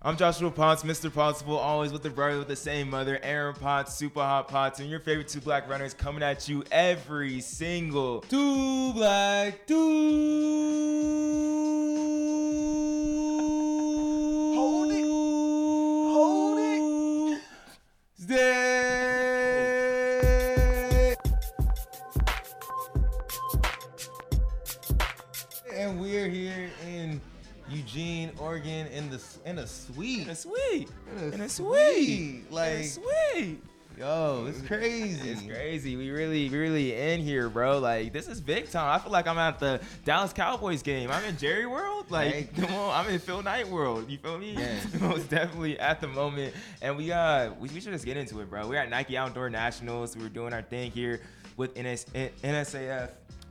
I'm Joshua Potts, Mr. Possible, always with the brother with the same mother, Aaron Potts, Super Hot Potts, and your favorite two black runners coming at you every single two black two. Suite. In a suite. In a, In a suite. suite. Like, In a suite. yo, it's crazy. It's crazy. We really, really in here, bro. Like this is big time. I feel like I'm at the Dallas Cowboys game. I'm in Jerry World. Like, Right. come on, I'm in Phil Knight World. You feel me? Yeah. Most definitely at the moment. And we uh, we, we should just get into it, bro. We're at Nike Outdoor Nationals. We were doing our thing here with NS, NSAF.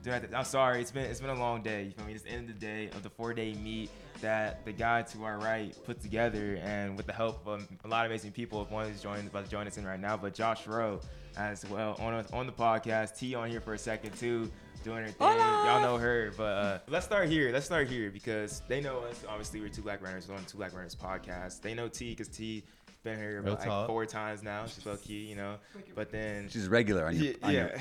I'm sorry, it's been it's been a long day. You feel me? It's the end of the day of the four day meet that the guy to our right put together, and with the help of a lot of amazing people. If one is joining, about to join us in right now, but Josh Rowe as well on on the podcast. T on here for a second too, doing her thing. Hola. Y'all know her, but uh, let's start here. Let's start here because they know us. Obviously, we're two black runners on Two Black Runners podcast. They know T because T been here Real like talk. four times now. She's low key, you know. But then She's regular on your. yeah, on your-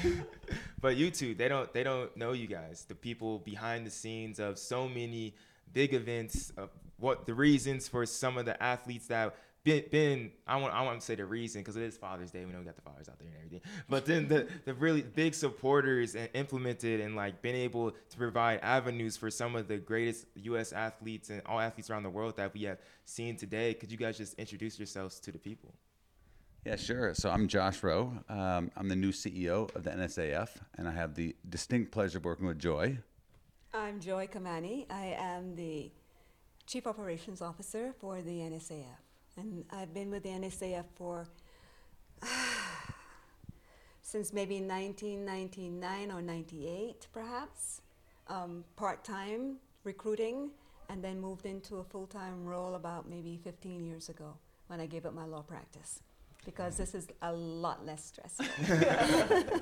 but you two, they don't they don't know you guys, the people behind the scenes of so many big events. Of what the reasons for some of the athletes that been, been I want I want to say the reason because it is Father's Day. We know we got the fathers out there and everything. But then the the really big supporters and implemented and like been able to provide avenues for some of the greatest U.S. athletes and all athletes around the world that we have seen today. Could you guys just introduce yourselves to the people? Yeah, sure. So I'm Josh Rowe. Um, I'm the new CEO of the NSAF, and I have the distinct pleasure of working with Joy. I'm Joy Kamani. I am the Chief Operations Officer for the NSAF. And I've been with the NSAF for since maybe 1999 or 98, perhaps, um, part time recruiting, and then moved into a full time role about maybe 15 years ago when I gave up my law practice because this is a lot less stressful.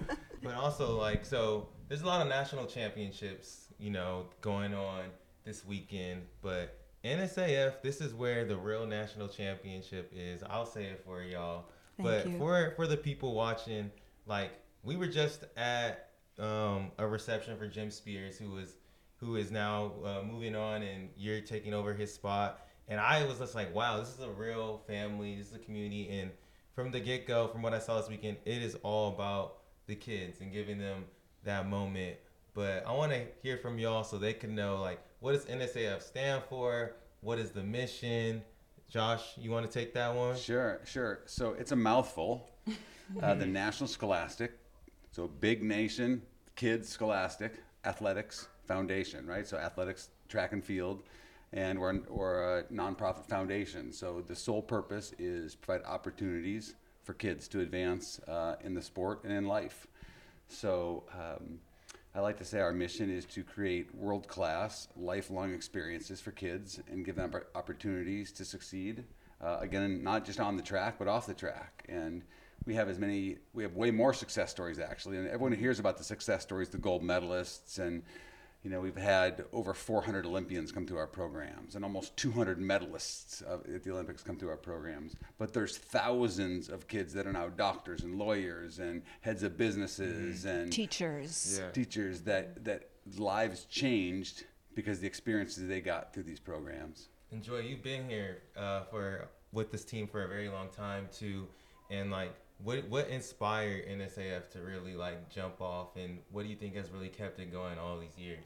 But also, like, so there's a lot of national championships, you know, going on this weekend. But NSAF, this is where the real national championship is. I'll say it for y'all. Thank but you. for for the people watching, like, we were just at um, a reception for Jim Spears, who was who is now uh, moving on, and you're taking over his spot. And I was just like, wow, this is a real family. This is a community, and from the get go, from what I saw this weekend, it is all about the kids and giving them that moment. But I want to hear from y'all so they can know like what does NSAF stand for? What is the mission? Josh, you want to take that one? Sure, sure. So it's a mouthful. Uh, the National Scholastic, so big nation, kids Scholastic Athletics Foundation, right? So athletics, track and field, and we're, we're a nonprofit foundation. So the sole purpose is provide opportunities for kids to advance uh, in the sport and in life. So um, I like to say our mission is to create world class, lifelong experiences for kids and give them opportunities to succeed. Uh, again, not just on the track, but off the track. And we have as many, we have way more success stories actually. And everyone hears about the success stories, the gold medalists, and you know, we've had over 400 Olympians come through our programs and almost 200 medalists uh, at the Olympics come through our programs. But there's thousands of kids that are now doctors and lawyers and heads of businesses and Teachers. Yeah. teachers that that lives changed because the experiences they got through these programs. Enjoy. You've been here uh, for with this team for a very long time too, and like, what what inspired NSAF to really like jump off, and what do you think has really kept it going all these years?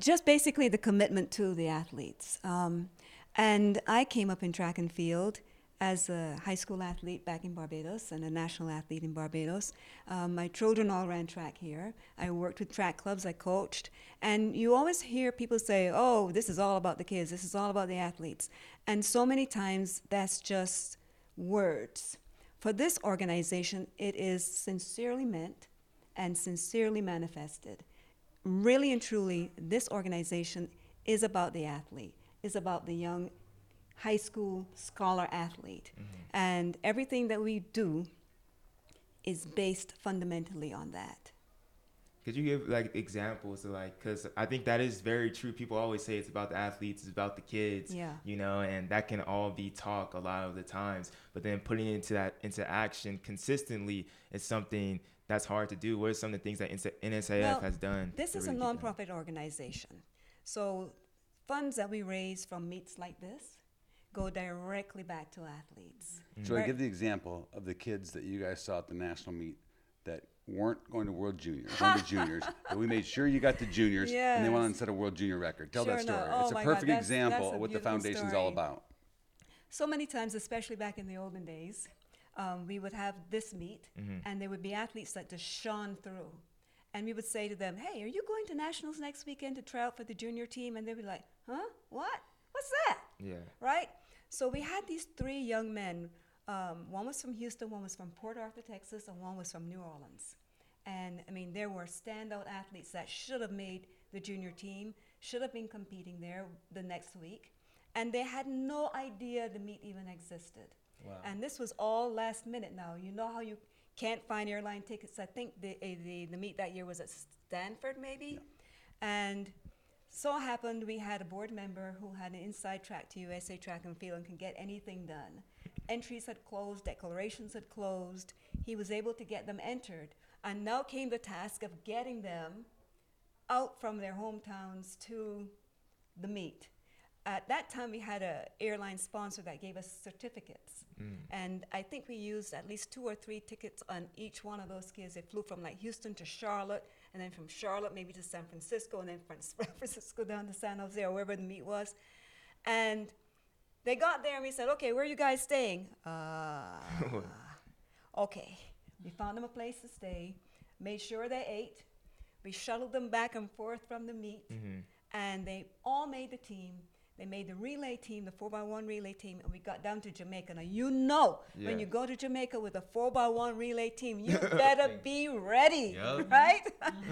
Just basically the commitment to the athletes. Um, and I came up in track and field as a high school athlete back in Barbados and a national athlete in Barbados. Um, my children all ran track here. I worked with track clubs, I coached. And you always hear people say, oh, this is all about the kids, this is all about the athletes. And so many times that's just words. For this organization, it is sincerely meant and sincerely manifested really and truly, this organization is about the athlete, is about the young high school scholar athlete. Mm-hmm. And everything that we do is based fundamentally on that. Could you give like examples of like, because I think that is very true. People always say it's about the athletes, it's about the kids, Yeah. you know, and that can all be talk a lot of the times. But then putting it into that into action consistently is something that's hard to do. What are some of the things that NSAF Well, has done? This is a really keep that? nonprofit organization. So funds that we raise from meets like this go directly back to athletes. So I give the example of the kids that you guys saw at the national meet that weren't going to World Juniors, going to juniors, but we made sure you got the juniors, and they went on and Yes. set a World Junior record. Tell Sure that story. Oh it's a my God, perfect that's- example that's a of what the beautiful foundation's all about. So many times, especially back in the olden days, um, we would have this meet, and there would be athletes that just shone through. And we would say to them, Hey, are you going to nationals next weekend to try out for the junior team? And they'd be like, Huh? What? What's that? Yeah. right? So we had these three young men. Um, one was from Houston, one was from Port Arthur, Texas, and one was from New Orleans. And I mean, there were standout athletes that should have made the junior team, should have been competing there the next week, and they had no idea the meet even existed. And this was all last minute now. You know how you can't find airline tickets? I think the, eh, the, the meet that year was at Stanford, maybe? And so happened we had a board member who had an inside track to USA Track and Field and can get anything done. Entries had closed, declarations had closed. He was able to get them entered. And now came the task of getting them out from their hometowns to the meet. At that time, we had a airline sponsor that gave us certificates, and I think we used at least two or three tickets on each one of those kids. They flew from like Houston to Charlotte, and then from Charlotte maybe to San Francisco, and then from San Francisco down to San Jose or wherever the meet was, and they got there and we said, "Okay, where are you guys staying?" Uh, okay, we found them a place to stay, made sure they ate. We shuttled them back and forth from the meet, and they all made the team. They made the relay team, the 4x1 relay team, and we got down to Jamaica. Now, you know, Yeah. when you go to Jamaica with a 4x1 relay team, you better be ready, right?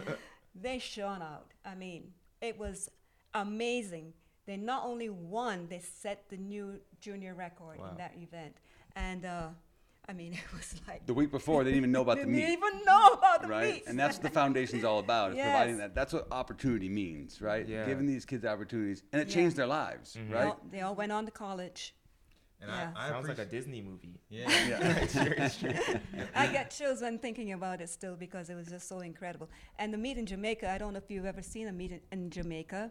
they shone out. I mean, it was amazing. They not only won, they set the new junior record Wow. in that event. And uh, I mean, it was like The week before, they didn't even know about the didn't meet. even know about the right? meet. And that's what the foundation's all about, is providing that. That's what opportunity means, right? Yeah. Giving these kids opportunities. And it Yeah. changed their lives, Mm-hmm. right? All- they all went on to college. And Yeah. I, I Sounds like a Disney movie. Yeah. It's very- it's I get chills when thinking about it still because it was just so incredible. And the meet in Jamaica, I don't know if you've ever seen a meet in, in Jamaica.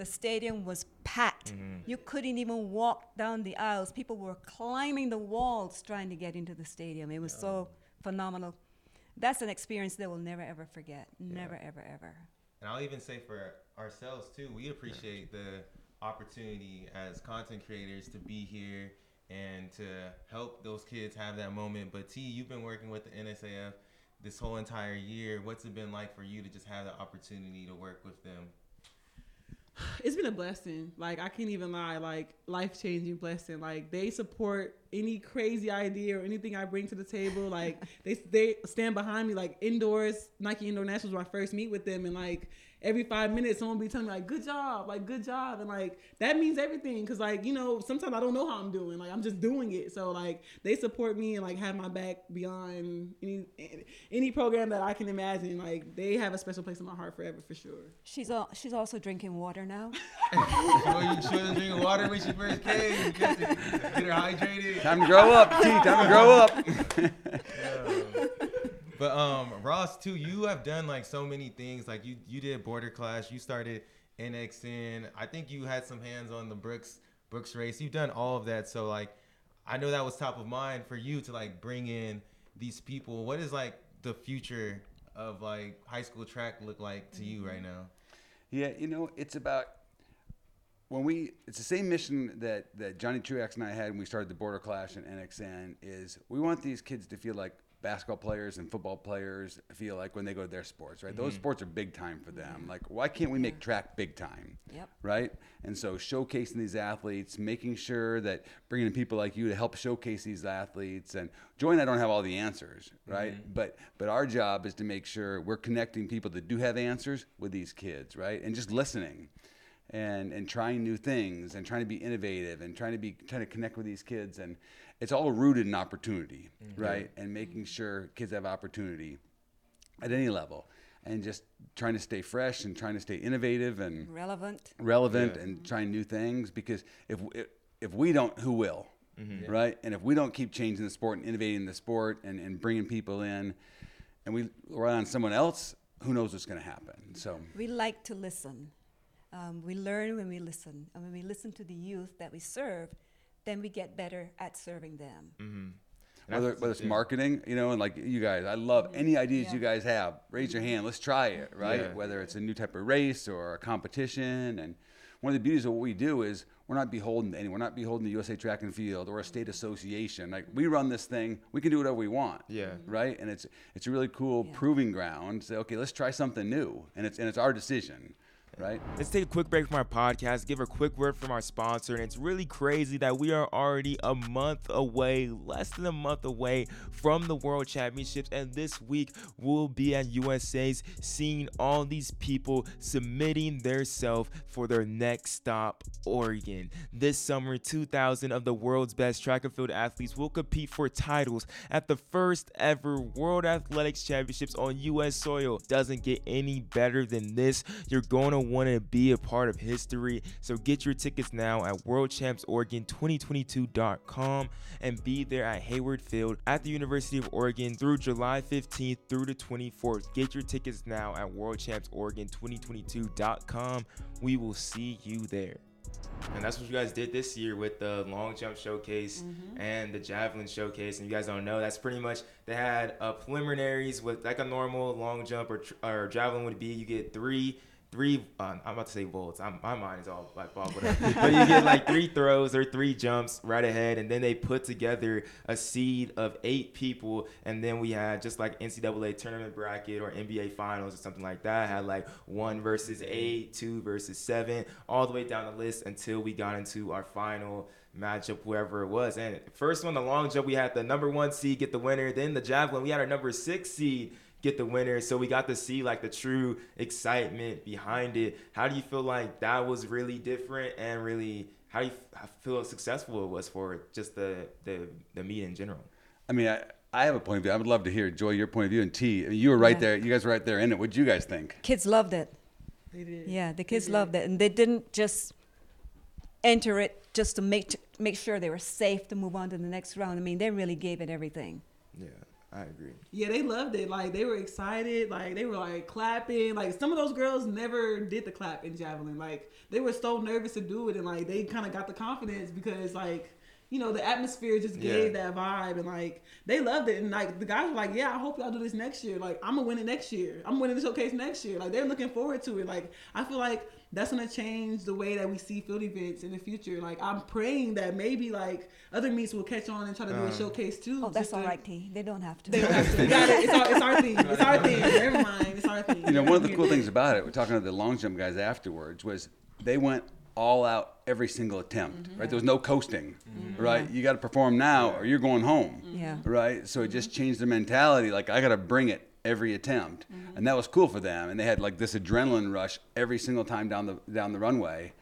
The stadium was packed. Mm-hmm. You couldn't even walk down the aisles. People were climbing the walls trying to get into the stadium. It was so phenomenal. That's an experience they will never ever forget. Never ever ever. And I'll even say for ourselves too, we appreciate the opportunity as content creators to be here and to help those kids have that moment. But T, you've been working with the NSAF this whole entire year. What's it been like for you to just have the opportunity to work with them? It's been a blessing. Like I can't even lie, like life changing blessing. Like they support any crazy idea or anything I bring to the table. Like they they stand behind me. Like indoors, Nike Indoor Nationals was my first meet with them, and like every five minutes, someone be telling me like "good job," like "good job," and like that means everything. Cause like you know sometimes I don't know how I'm doing. Like I'm just doing it. So like they support me and like have my back beyond any any program that I can imagine. Like they have a special place in my heart forever for sure. She's all, she's also drinking water now. Oh, sure, you should have drinking water when she first came. Get, get her hydrated. Time to grow up, T. Time to grow up. But um, Ross too, you have done like so many things. Like you, you did Border Clash. You started NXN. I think you had some hands on the Brooks Brooks race. You've done all of that. So like, I know that was top of mind for you to like bring in these people. What is like the future of like high school track look like to you right now? Yeah, you know, it's about when we. It's the same mission that that Johnny Truax and I had when we started the Border Clash and NXN. Is we want these kids to feel like basketball players and football players feel like when they go to their sports, right? Those mm-hmm. sports are big time for them. Mm-hmm. Like, why can't we make track big time? Yep. Right? And so, showcasing these athletes, making sure that bringing in people like you to help showcase these athletes. And Joy and I don't have all the answers, right? Mm-hmm. But but our job is to make sure we're connecting people that do have answers with these kids, right? And just listening and and trying new things and trying to be innovative and trying to be trying to connect with these kids and it's all rooted in opportunity right and making sure kids have opportunity at any level and just trying to stay fresh and trying to stay innovative and Relevant. relevant Yeah. and trying new things because if if, if we don't who will Mm-hmm. right and if we don't keep changing the sport and innovating the sport and, and bringing people in and we rely on someone else who knows what's going to happen so We like to listen. Um, we learn when we listen. And when we listen to the youth that we serve, then we get better at serving them. And whether, whether it's marketing you know and like you guys i love mm-hmm. any ideas Yeah. you guys have raise your hand let's try it right Yeah. whether it's a new type of race or a competition and one of the beauties of what we do is we're not beholden to anyone. We're not beholden to USA Track and Field or a state mm-hmm. association. Like we run this thing, we can do whatever we want. Yeah. Mm-hmm. Right. And it's it's a really cool Yeah. proving ground. Say, okay, let's try something new, and it's and it's our decision. Right. Let's take a quick break from our podcast, give a quick word from our sponsor. And it's really crazy that we are already a month away, less than a month away from the World Championships. And this week, we'll be at USA's seeing all these people submitting their self for their next stop, Oregon. This summer, 2,000 of the world's best track and field athletes will compete for titles at the first ever World Athletics Championships on U.S. soil. Doesn't get any better than this. You're going to want to be a part of history. So get your tickets now at WorldChampsOregon2022.com and be there at Hayward Field at the University of Oregon through July 15th through the 24th. Get your tickets now at WorldChampsOregon2022.com. We will see you there. And that's what you guys did this year with the long jump showcase and the javelin showcase. And you guys don't know, that's pretty much they had uh, preliminaries with like a normal long jump or, or javelin would be. You get three. Three, uh, I'm about to say volts. I'm, my mind is all like ball, but, but you get like three throws or three jumps right ahead, and then they put together a seed of eight people, and then we had just like NCAA tournament bracket or NBA finals or something like that. Had like one versus eight, two versus seven, all the way down the list until we got into our final matchup, whoever it was. And first one, the long jump, we had the number one seed get the winner. Then the javelin, we had our number six seed get the winner. So we got to see like the true excitement behind it. How do you feel like that was really different and really how do you feel successful it was for just the the, the meet in general? I mean, I, I have a point of view. I would love to hear Joy your point of view and T. I mean, you were right Yeah. there. You guys were right there in it. What would you guys think? Kids loved it. They did. Yeah, the kids loved it, and they didn't just enter it just to make make sure they were safe to move on to the next round. I mean, they really gave it everything. Yeah, I agree. Yeah, they loved it. Like they were excited. Like they were like clapping. Like some of those girls never did the clap in javelin. Like they were so nervous to do it, and like they kind of got the confidence because like you know the atmosphere just gave Yeah. that vibe, and like they loved it. And like the guys were like, "Yeah, I hope y'all do this next year. Like I'm gonna win it next year. I'm winning the showcase next year. Like they're looking forward to it. Like I feel like." That's gonna change the way that we see field events in the future. Like I'm praying that maybe like other meets will catch on and try to do a Um, showcase too. Oh, that's all right, all T. They don't have to. they don't have to. Got it. It's our, it's our thing. It's our thing. Never mind. It's our thing. You know, one of the cool things about it, we're talking to the long jump guys afterwards, was they went all out every single attempt, mm-hmm. right? There was no coasting, mm-hmm. right? You got to perform now or you're going home, Yeah. right? So it just mm-hmm. changed the mentality. Like, I got to bring it every attempt. And that was cool for them. And they had like this adrenaline rush every single time down the, down the runway.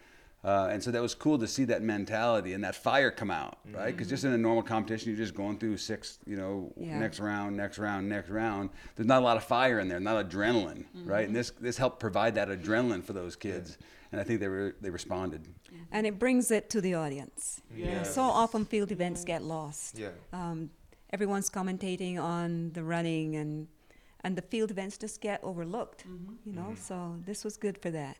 Uh, and so that was cool to see that mentality and that fire come out, right? Because just in a normal competition, you're just going through six, you know, Yeah. next round, next round, next round. There's not a lot of fire in there, not adrenaline, right? And this this helped provide that adrenaline for those kids, and I think they were they responded. and it brings it to the audience. Yeah. So often field events get lost. Yeah. Um, everyone's commentating on the running, and and the field events just get overlooked. You know, so this was good for that.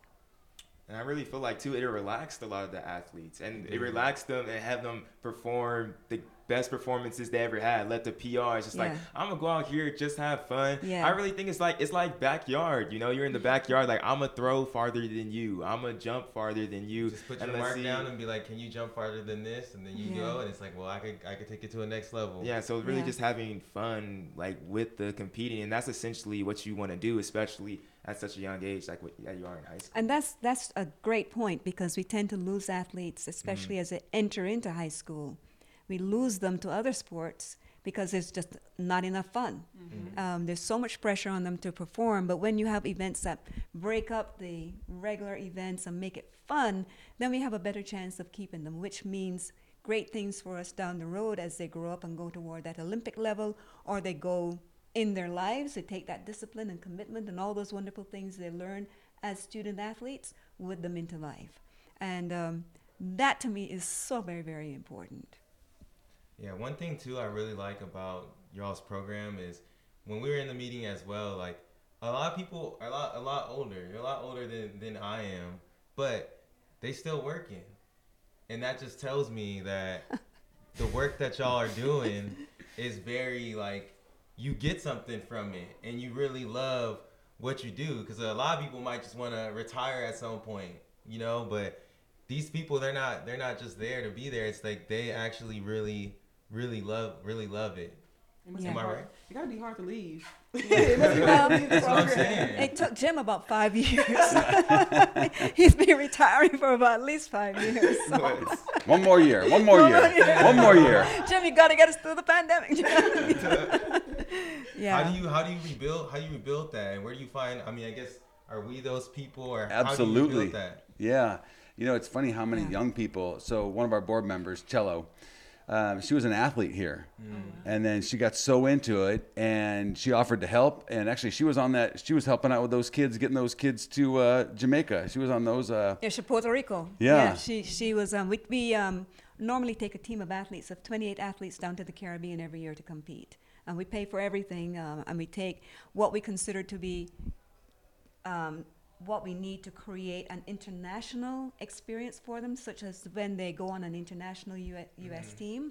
And I really feel like too, it relaxed a lot of the athletes, and it mm-hmm. relaxed them and have them perform the best performances they ever had. Let the PRs just like I'm gonna go out here just have fun. Yeah. I really think it's like it's like backyard. You know, you're in the backyard. Like I'm gonna throw farther than you. I'm gonna jump farther than you. Just put and your mark see- down and be like, "Can you jump farther than this?" And then you Yeah. go, and it's like, "Well, I could, I could take it to a next level." Yeah, so really Yeah. just having fun like with the competing, and that's essentially what you want to do, especially at such a young age, like what yeah, you are in high school. And that's that's a great point because we tend to lose athletes, especially mm. as they enter into high school. We lose them to other sports because there's just not enough fun. Mm-hmm. Mm-hmm. Um, there's so much pressure on them to perform. But when you have events that break up the regular events and make it fun, then we have a better chance of keeping them, which means great things for us down the road as they grow up and go toward that Olympic level or they go in their lives. They take that discipline and commitment and all those wonderful things they learn as student athletes with them into life. And um, that to me is so very, very important. Yeah, one thing too I really like about y'all's program is when we were in the meeting as well, like a lot of people are a lot a lot older. You're a lot older than, than I am, but they still working. And that just tells me that the work that y'all are doing is very like you get something from it and you really love what you do because a lot of people might just want to retire at some point, you know, but these people they're not they're not just there to be there. It's like they actually really really love really love it. It must Yeah. Am I right? It gotta be hard to leave. That's what I'm saying. It took Jim about five years. He's been retiring for about at least five years. So. One more year. One more One year. more year. One more year. Jim, you got to get us through the pandemic. yeah. How do you how do you rebuild how do you rebuild that and where do you find I mean I guess are we those people or how do you Absolutely. that? Yeah. You know, it's funny how many Yeah. young people. So one of our board members, Cello, um, she was an athlete here, and then she got so into it, and she offered to help. And actually, she was on that. She was helping out with those kids, getting those kids to uh, Jamaica. She was on those. Uh, Yeah, she Puerto Rico. Yeah. she she was. Um, we we um, normally take a team of athletes of 28 athletes down to the Caribbean every year to compete, and we pay for everything. Um, and we take what we consider to be um, what we need to create an international experience for them, such as when they go on an international U- U.S. team,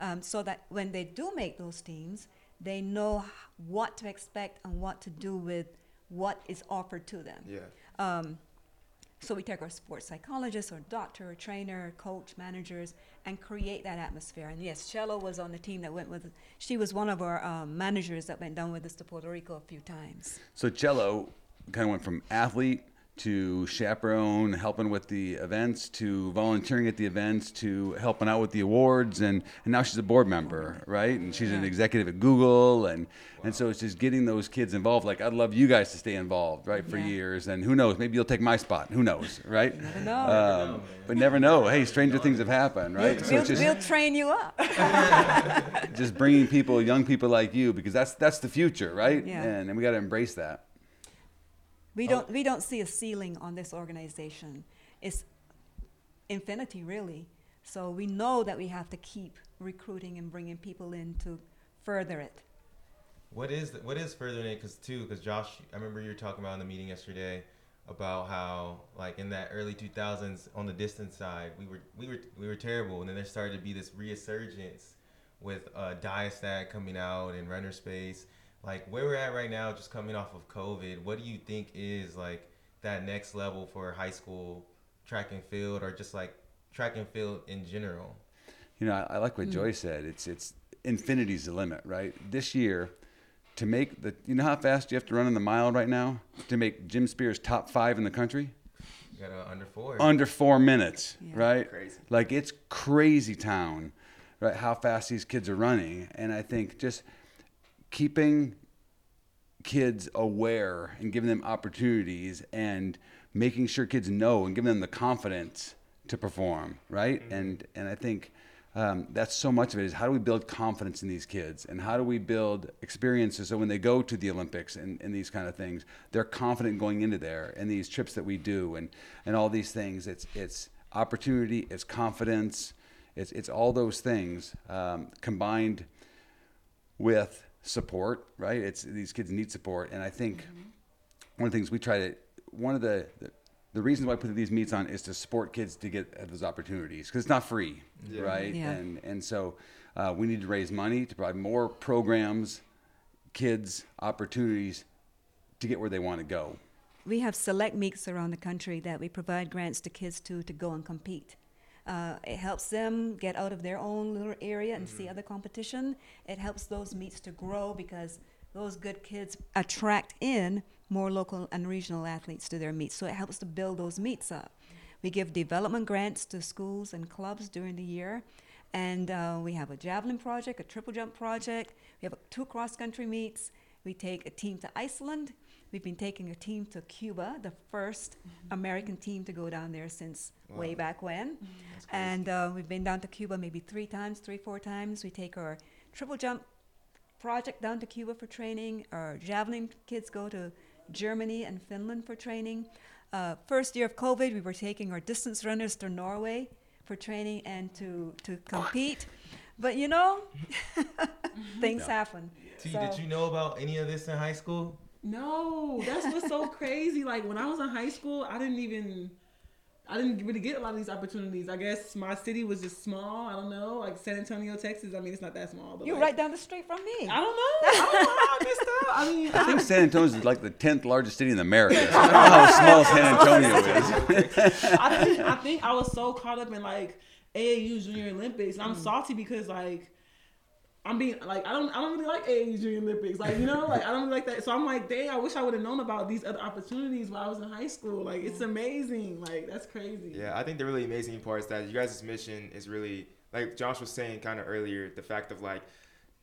um, so that when they do make those teams, they know what to expect and what to do with what is offered to them. Yeah. Um, so we take our sports psychologist or doctor or trainer, coach, managers, and create that atmosphere. And yes, Cello was on the team that went with. She was one of our um, managers that went down with us to Puerto Rico a few times. so Cello kind of went from athlete to chaperone, helping with the events, to volunteering at the events, to helping out with the awards, and, and now she's a board member, right? And she's an executive at Google, and and so it's just getting those kids involved. Like I'd love you guys to stay involved, right, for Yeah. years, and who knows, maybe you'll take my spot. Who knows, right? Never know. Um, but never know. Hey, stranger things have happened, right? So we'll, it's just we'll train you up. just bringing people, young people like you, because that's that's the future, right? Yeah. And, and we got to embrace that. We don't we don't see a ceiling on this organization. It's infinity, really. So we know that we have to keep recruiting and bringing people in to further it. What is the, what is furthering it? Because too, because Josh, I remember you were talking about in the meeting yesterday about how like in that early 2000s on the distance side, we were we were we were terrible, and then there started to be this resurgence with uh, DyeStat coming out and Runner Space. Like where we're at right now, just coming off of COVID, what do you think is like that next level for high school track and field, or just like track and field in general? You know, I, I like what mm. Joy said. It's it's infinity's the limit, right? This year, to make the you know how fast you have to run in the mile right now to make Jim Spears top five in the country You got a under four. under four minutes, Yeah. right? Crazy. Like it's crazy town, right? How fast these kids are running, and I think just keeping kids aware and giving them opportunities and making sure kids know and giving them the confidence to perform, right? And and I think um, that's so much of it is how do we build confidence in these kids and how do we build experiences so when they go to the Olympics and, and these kind of things, they're confident going into there and these trips that we do and, and all these things. It's it's opportunity, it's confidence, it's it's all those things um, combined with support, right? It's these kids need support, and I think one of the things we try to one of the the, the reasons why I put these meets on is to support kids to get those opportunities because it's not free, Yeah. right? Yeah. And and so uh, we need to raise money to provide more programs, kids opportunities to get where they want to go. We have select meets around the country that we provide grants to kids to to go and compete. Uh, it helps them get out of their own little area and see other competition. It helps those meets to grow because those good kids attract in more local and regional athletes to their meets. So it helps to build those meets up. We give development grants to schools and clubs during the year. And uh, we have a javelin project, a triple jump project. We have two cross country meets. We take a team to Iceland. We've been taking a team to Cuba, the 1st American team to go down there since way back when. And uh, we've been down to Cuba maybe three times, three, four times. We take our triple jump project down to Cuba for training. Our javelin kids go to Germany and Finland for training. Uh, first year of COVID, we were taking our distance runners to Norway for training and to, to compete. But you know, things Yeah. happen. T, So- did you know about any of this in high school? No, that's what's so crazy. Like when I was in high school, I didn't even, I didn't really get a lot of these opportunities. I guess my city was just small. I don't know, like San Antonio, Texas. I mean, it's not that small. But You're like, right down the street from me. I don't know. I don't know how I missed out. I mean, I think I, San Antonio is like the tenth largest city in America. So I don't know how small San Antonio is. I think I think I was so caught up in like AAU Junior Olympics, and Mm. I'm salty because like. I'm being like I don't I don't really like AAU Junior Olympics like you know like I don't really like that. So I'm like dang I wish I would have known about these other opportunities while I was in high school. Like it's mm-hmm. amazing. Like that's crazy. Yeah, I think the really amazing part is that you guys' mission is really like Josh was saying kind of earlier, the fact of like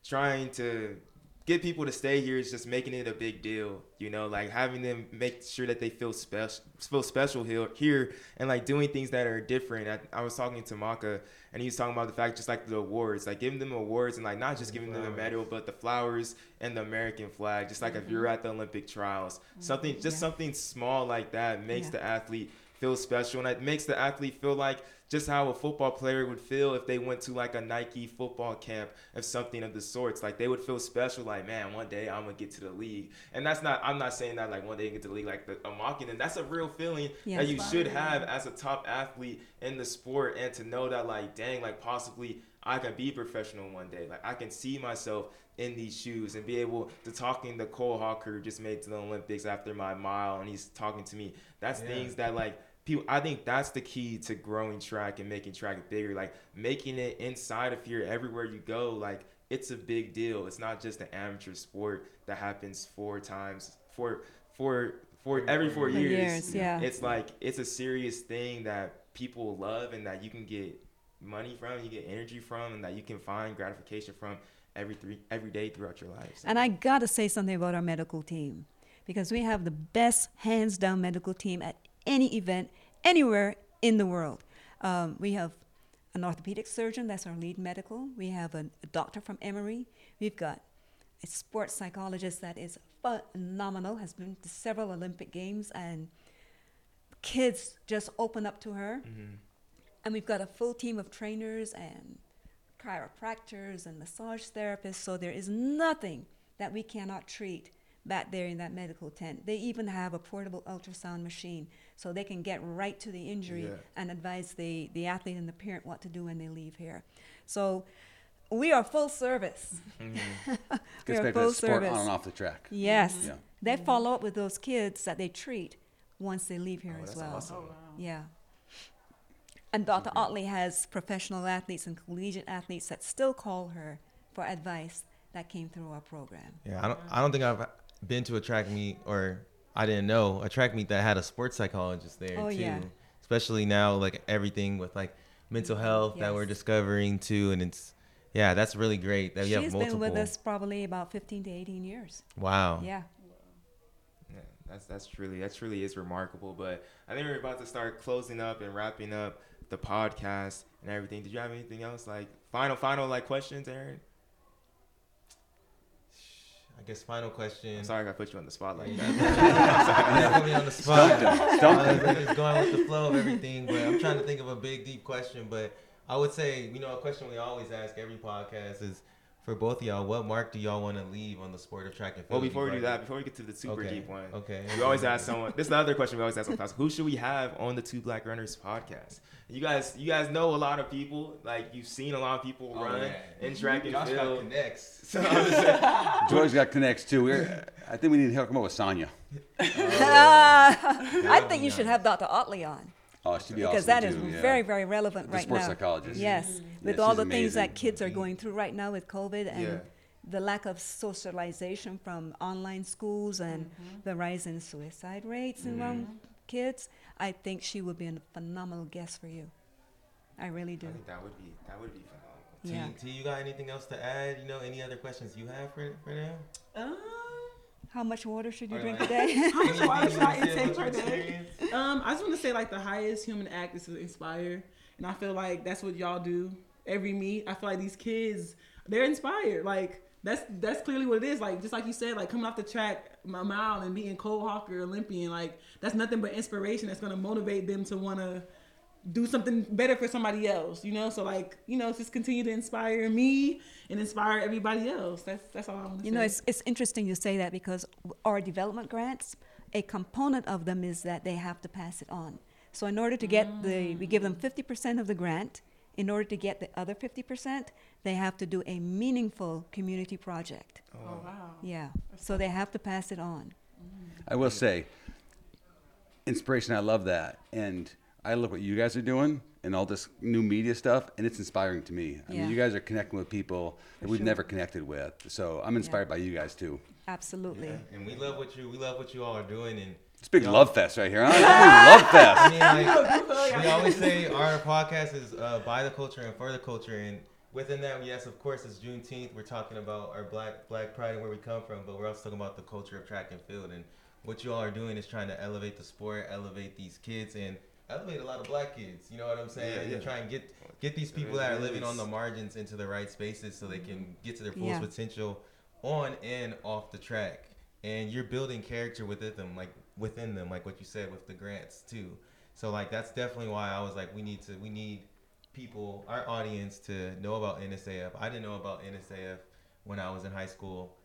trying to get people to stay here is just making it a big deal, you know, like having them make sure that they feel special, feel special here, here, and like doing things that are different. I, I was talking to Maka, and he was talking about the fact just like the awards, like giving them awards and like not just giving them the Flowers. medal, but the flowers and the American flag. Just like if you're mm-hmm. at the Olympic trials, something just Yeah. something small like that makes Yeah. the athlete feel special, and it makes the athlete feel like just how a football player would feel if they went to like a Nike football camp or something of the sorts. Like they would feel special, like man, one day I'm gonna get to the league. And that's not I'm not saying that like one day you get to the league, like the, I'm mocking them. That's a real feeling Yeah. that you should have as a top athlete in the sport, and to know that like dang, like possibly I can be professional one day. Like I can see myself in these shoes and be able to talking to Cole Hocker who just made it to the Olympics after my mile and he's talking to me. That's Yeah. things that like people I think that's the key to growing track and making track bigger. Like making it inside of here everywhere you go, like it's a big deal. It's not just an amateur sport that happens four times four four four every four years. years, yeah. It's like it's a serious thing that people love and that you can get money from, you get energy from, and that you can find gratification from every three every day throughout your life. So- And I got to say something about our medical team because we have the best hands down medical team at any event anywhere in the world. Um, we have an orthopedic surgeon, that's our lead medical. We have a, a doctor from Emory. We've got a sports psychologist that is phenomenal, has been to several Olympic Games, and kids just open up to her. Mhm. And we've got a full team of trainers and chiropractors and massage therapists, so there is nothing that we cannot treat back there in that medical tent. They even have a portable ultrasound machine so they can get right to the injury Yeah. and advise the, the athlete and the parent what to do when they leave here. So we are full service. Mhm. we are full service. on and off the track. Yes. Yeah. They follow up with those kids that they treat once they leave here Oh, as well. awesome. oh wow Yeah. And Dr. Otley has professional athletes and collegiate athletes that still call her for advice that came through our program. Yeah, I don't. I don't think I've been to a track meet, or I didn't know a track meet that had a sports psychologist there Oh, too. yeah. Especially now, like everything with like mental mm-hmm. health that we're discovering too, and it's yeah, that's really great that you have She's multiple. been with us probably about 15 to 18 years. Wow. Yeah. Yeah, that's that's truly that truly is remarkable. But I think we're about to start closing up and wrapping up the podcast and everything. Did you have anything else like final final like questions, Aaron? I guess final question. I'm sorry I put you on the spot like Yeah. that. You put me on the spot. Stumped him. Stumped him. I'm going with the flow of everything, but I'm trying to think of a big, deep question. But I would say, you know, a question we always ask every podcast is for both of y'all, what mark do y'all want to leave on the sport of track and field? well, before we do that, before we get to the super Okay, deep one, Okay. we always ask someone. This is the other question we always ask on class. Who should we have on the Two Black Runners podcast? You guys, you guys know a lot of people. Like you've seen a lot of people Oh, run yeah. in track and Josh got field. connects. So I'm just saying, George's got connects too. We're, I think we need to hook him up with Sonya. Oh. I think you should have Dr. Otley on Oh, she'd be because awesome that is too, yeah. very, very relevant The right sports now. psychologist. Yes, mm-hmm. with Yeah, all she's the things amazing. that kids are mm-hmm. going through right now with COVID and Yeah. the lack of socialization from online schools and mm-hmm. the rise in suicide rates among kids, I think she would be a phenomenal guest for you. I really do. I think that would be that would be phenomenal. T, Yeah. T, you got anything else to add? You know, any other questions you have for for them? um, How much water should you Or drink like- a day? how much water should I intake per say about your day? Um, I just want to say like the highest human act is to inspire, and I feel like that's what y'all do every meet. I feel like these kids, they're inspired. Like that's that's clearly what it is. Like just like you said, like coming off the track a mile and being Cole Hocker Olympian, like that's nothing but inspiration. That's gonna motivate them to want to do something better for somebody else. You know, so like you know, just continue to inspire me and inspire everybody else. That's that's all I want to say. You know, it's, it's interesting you say that because our development grants, a component of them is that they have to pass it on. So in order to get the, mm. we give them 50% of the grant. In order to get the other 50%, they have to do a meaningful community project. oh, oh wow. Yeah. So they have to pass it on. Mm. I will say, inspiration. I love that, and I love what you guys are doing and all this new media stuff, and it's inspiring to me. I Yeah. mean, you guys are connecting with people that we've sure. never connected with, so I'm inspired by you guys too. Absolutely. And we love what you we love what you all are doing and It's a big love fest right here. Huh? It's a big love fest. I mean, like, we always say our podcast is uh, by the culture and for the culture, and within that, yes, of course, it's Juneteenth. We're talking about our Black Black Pride and where we come from, but we're also talking about the culture of track and field. And what you all are doing is trying to elevate the sport, elevate these kids, and elevate a lot of black kids. You know what I'm saying? Yeah, And yeah. try and get get these people that are living on the margins into the right spaces so they can get to their fullest Yeah. potential on and off the track. And you're building character within them, like within them, like what you said with the grants too. So like that's definitely why I was like, we need to, we need people, our audience, to know about NSAF. I didn't know about NSAF when I was in high school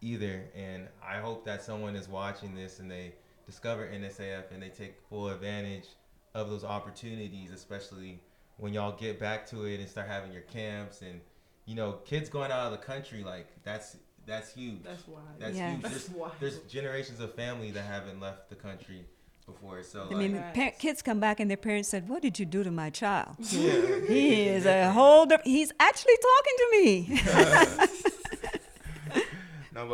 either, and I hope that someone is watching this and they discover NSAF and they take full advantage of those opportunities, especially when y'all get back to it and start having your camps and you know kids going out of the country like that's that's huge. That's why. That's Yeah. huge. That's There's, wild. there's generations of family that haven't left the country before. So I like, mean, Facts. par- kids come back and their parents said, "What did you do to my child?" yeah, He is a whole. Diff- he's actually talking to me.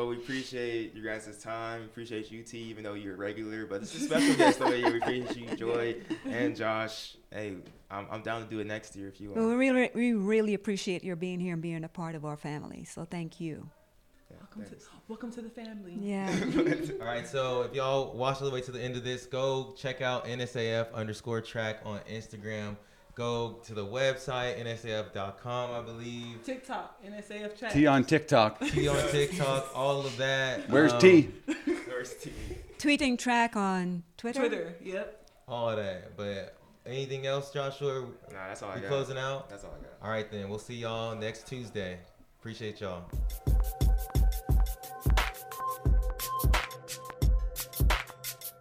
No, but we appreciate you guys' time. Appreciate you, T, even though you're a regular. But it's a special guest over here. We appreciate you, Joy, and Josh. Hey, I'm, I'm down to do it next year if you well, we want. really, we really appreciate your being here and being a part of our family. So thank you. Yeah, welcome to welcome to the family. Yeah. All right, so if y'all watch all the way to the end of this, go check out NSAF underscore track on Instagram. Go to the website nsaf.com, I believe. TikTok, NSAF chat. T on TikTok. T on TikTok, all of that. Where's Um, T? First T. Tweeting track on Twitter. Twitter. Yep. All of that. But anything else, Joshua? Nah, that's all I We got. closing out. That's all I got. All right, then we'll see y'all next Tuesday. Appreciate y'all.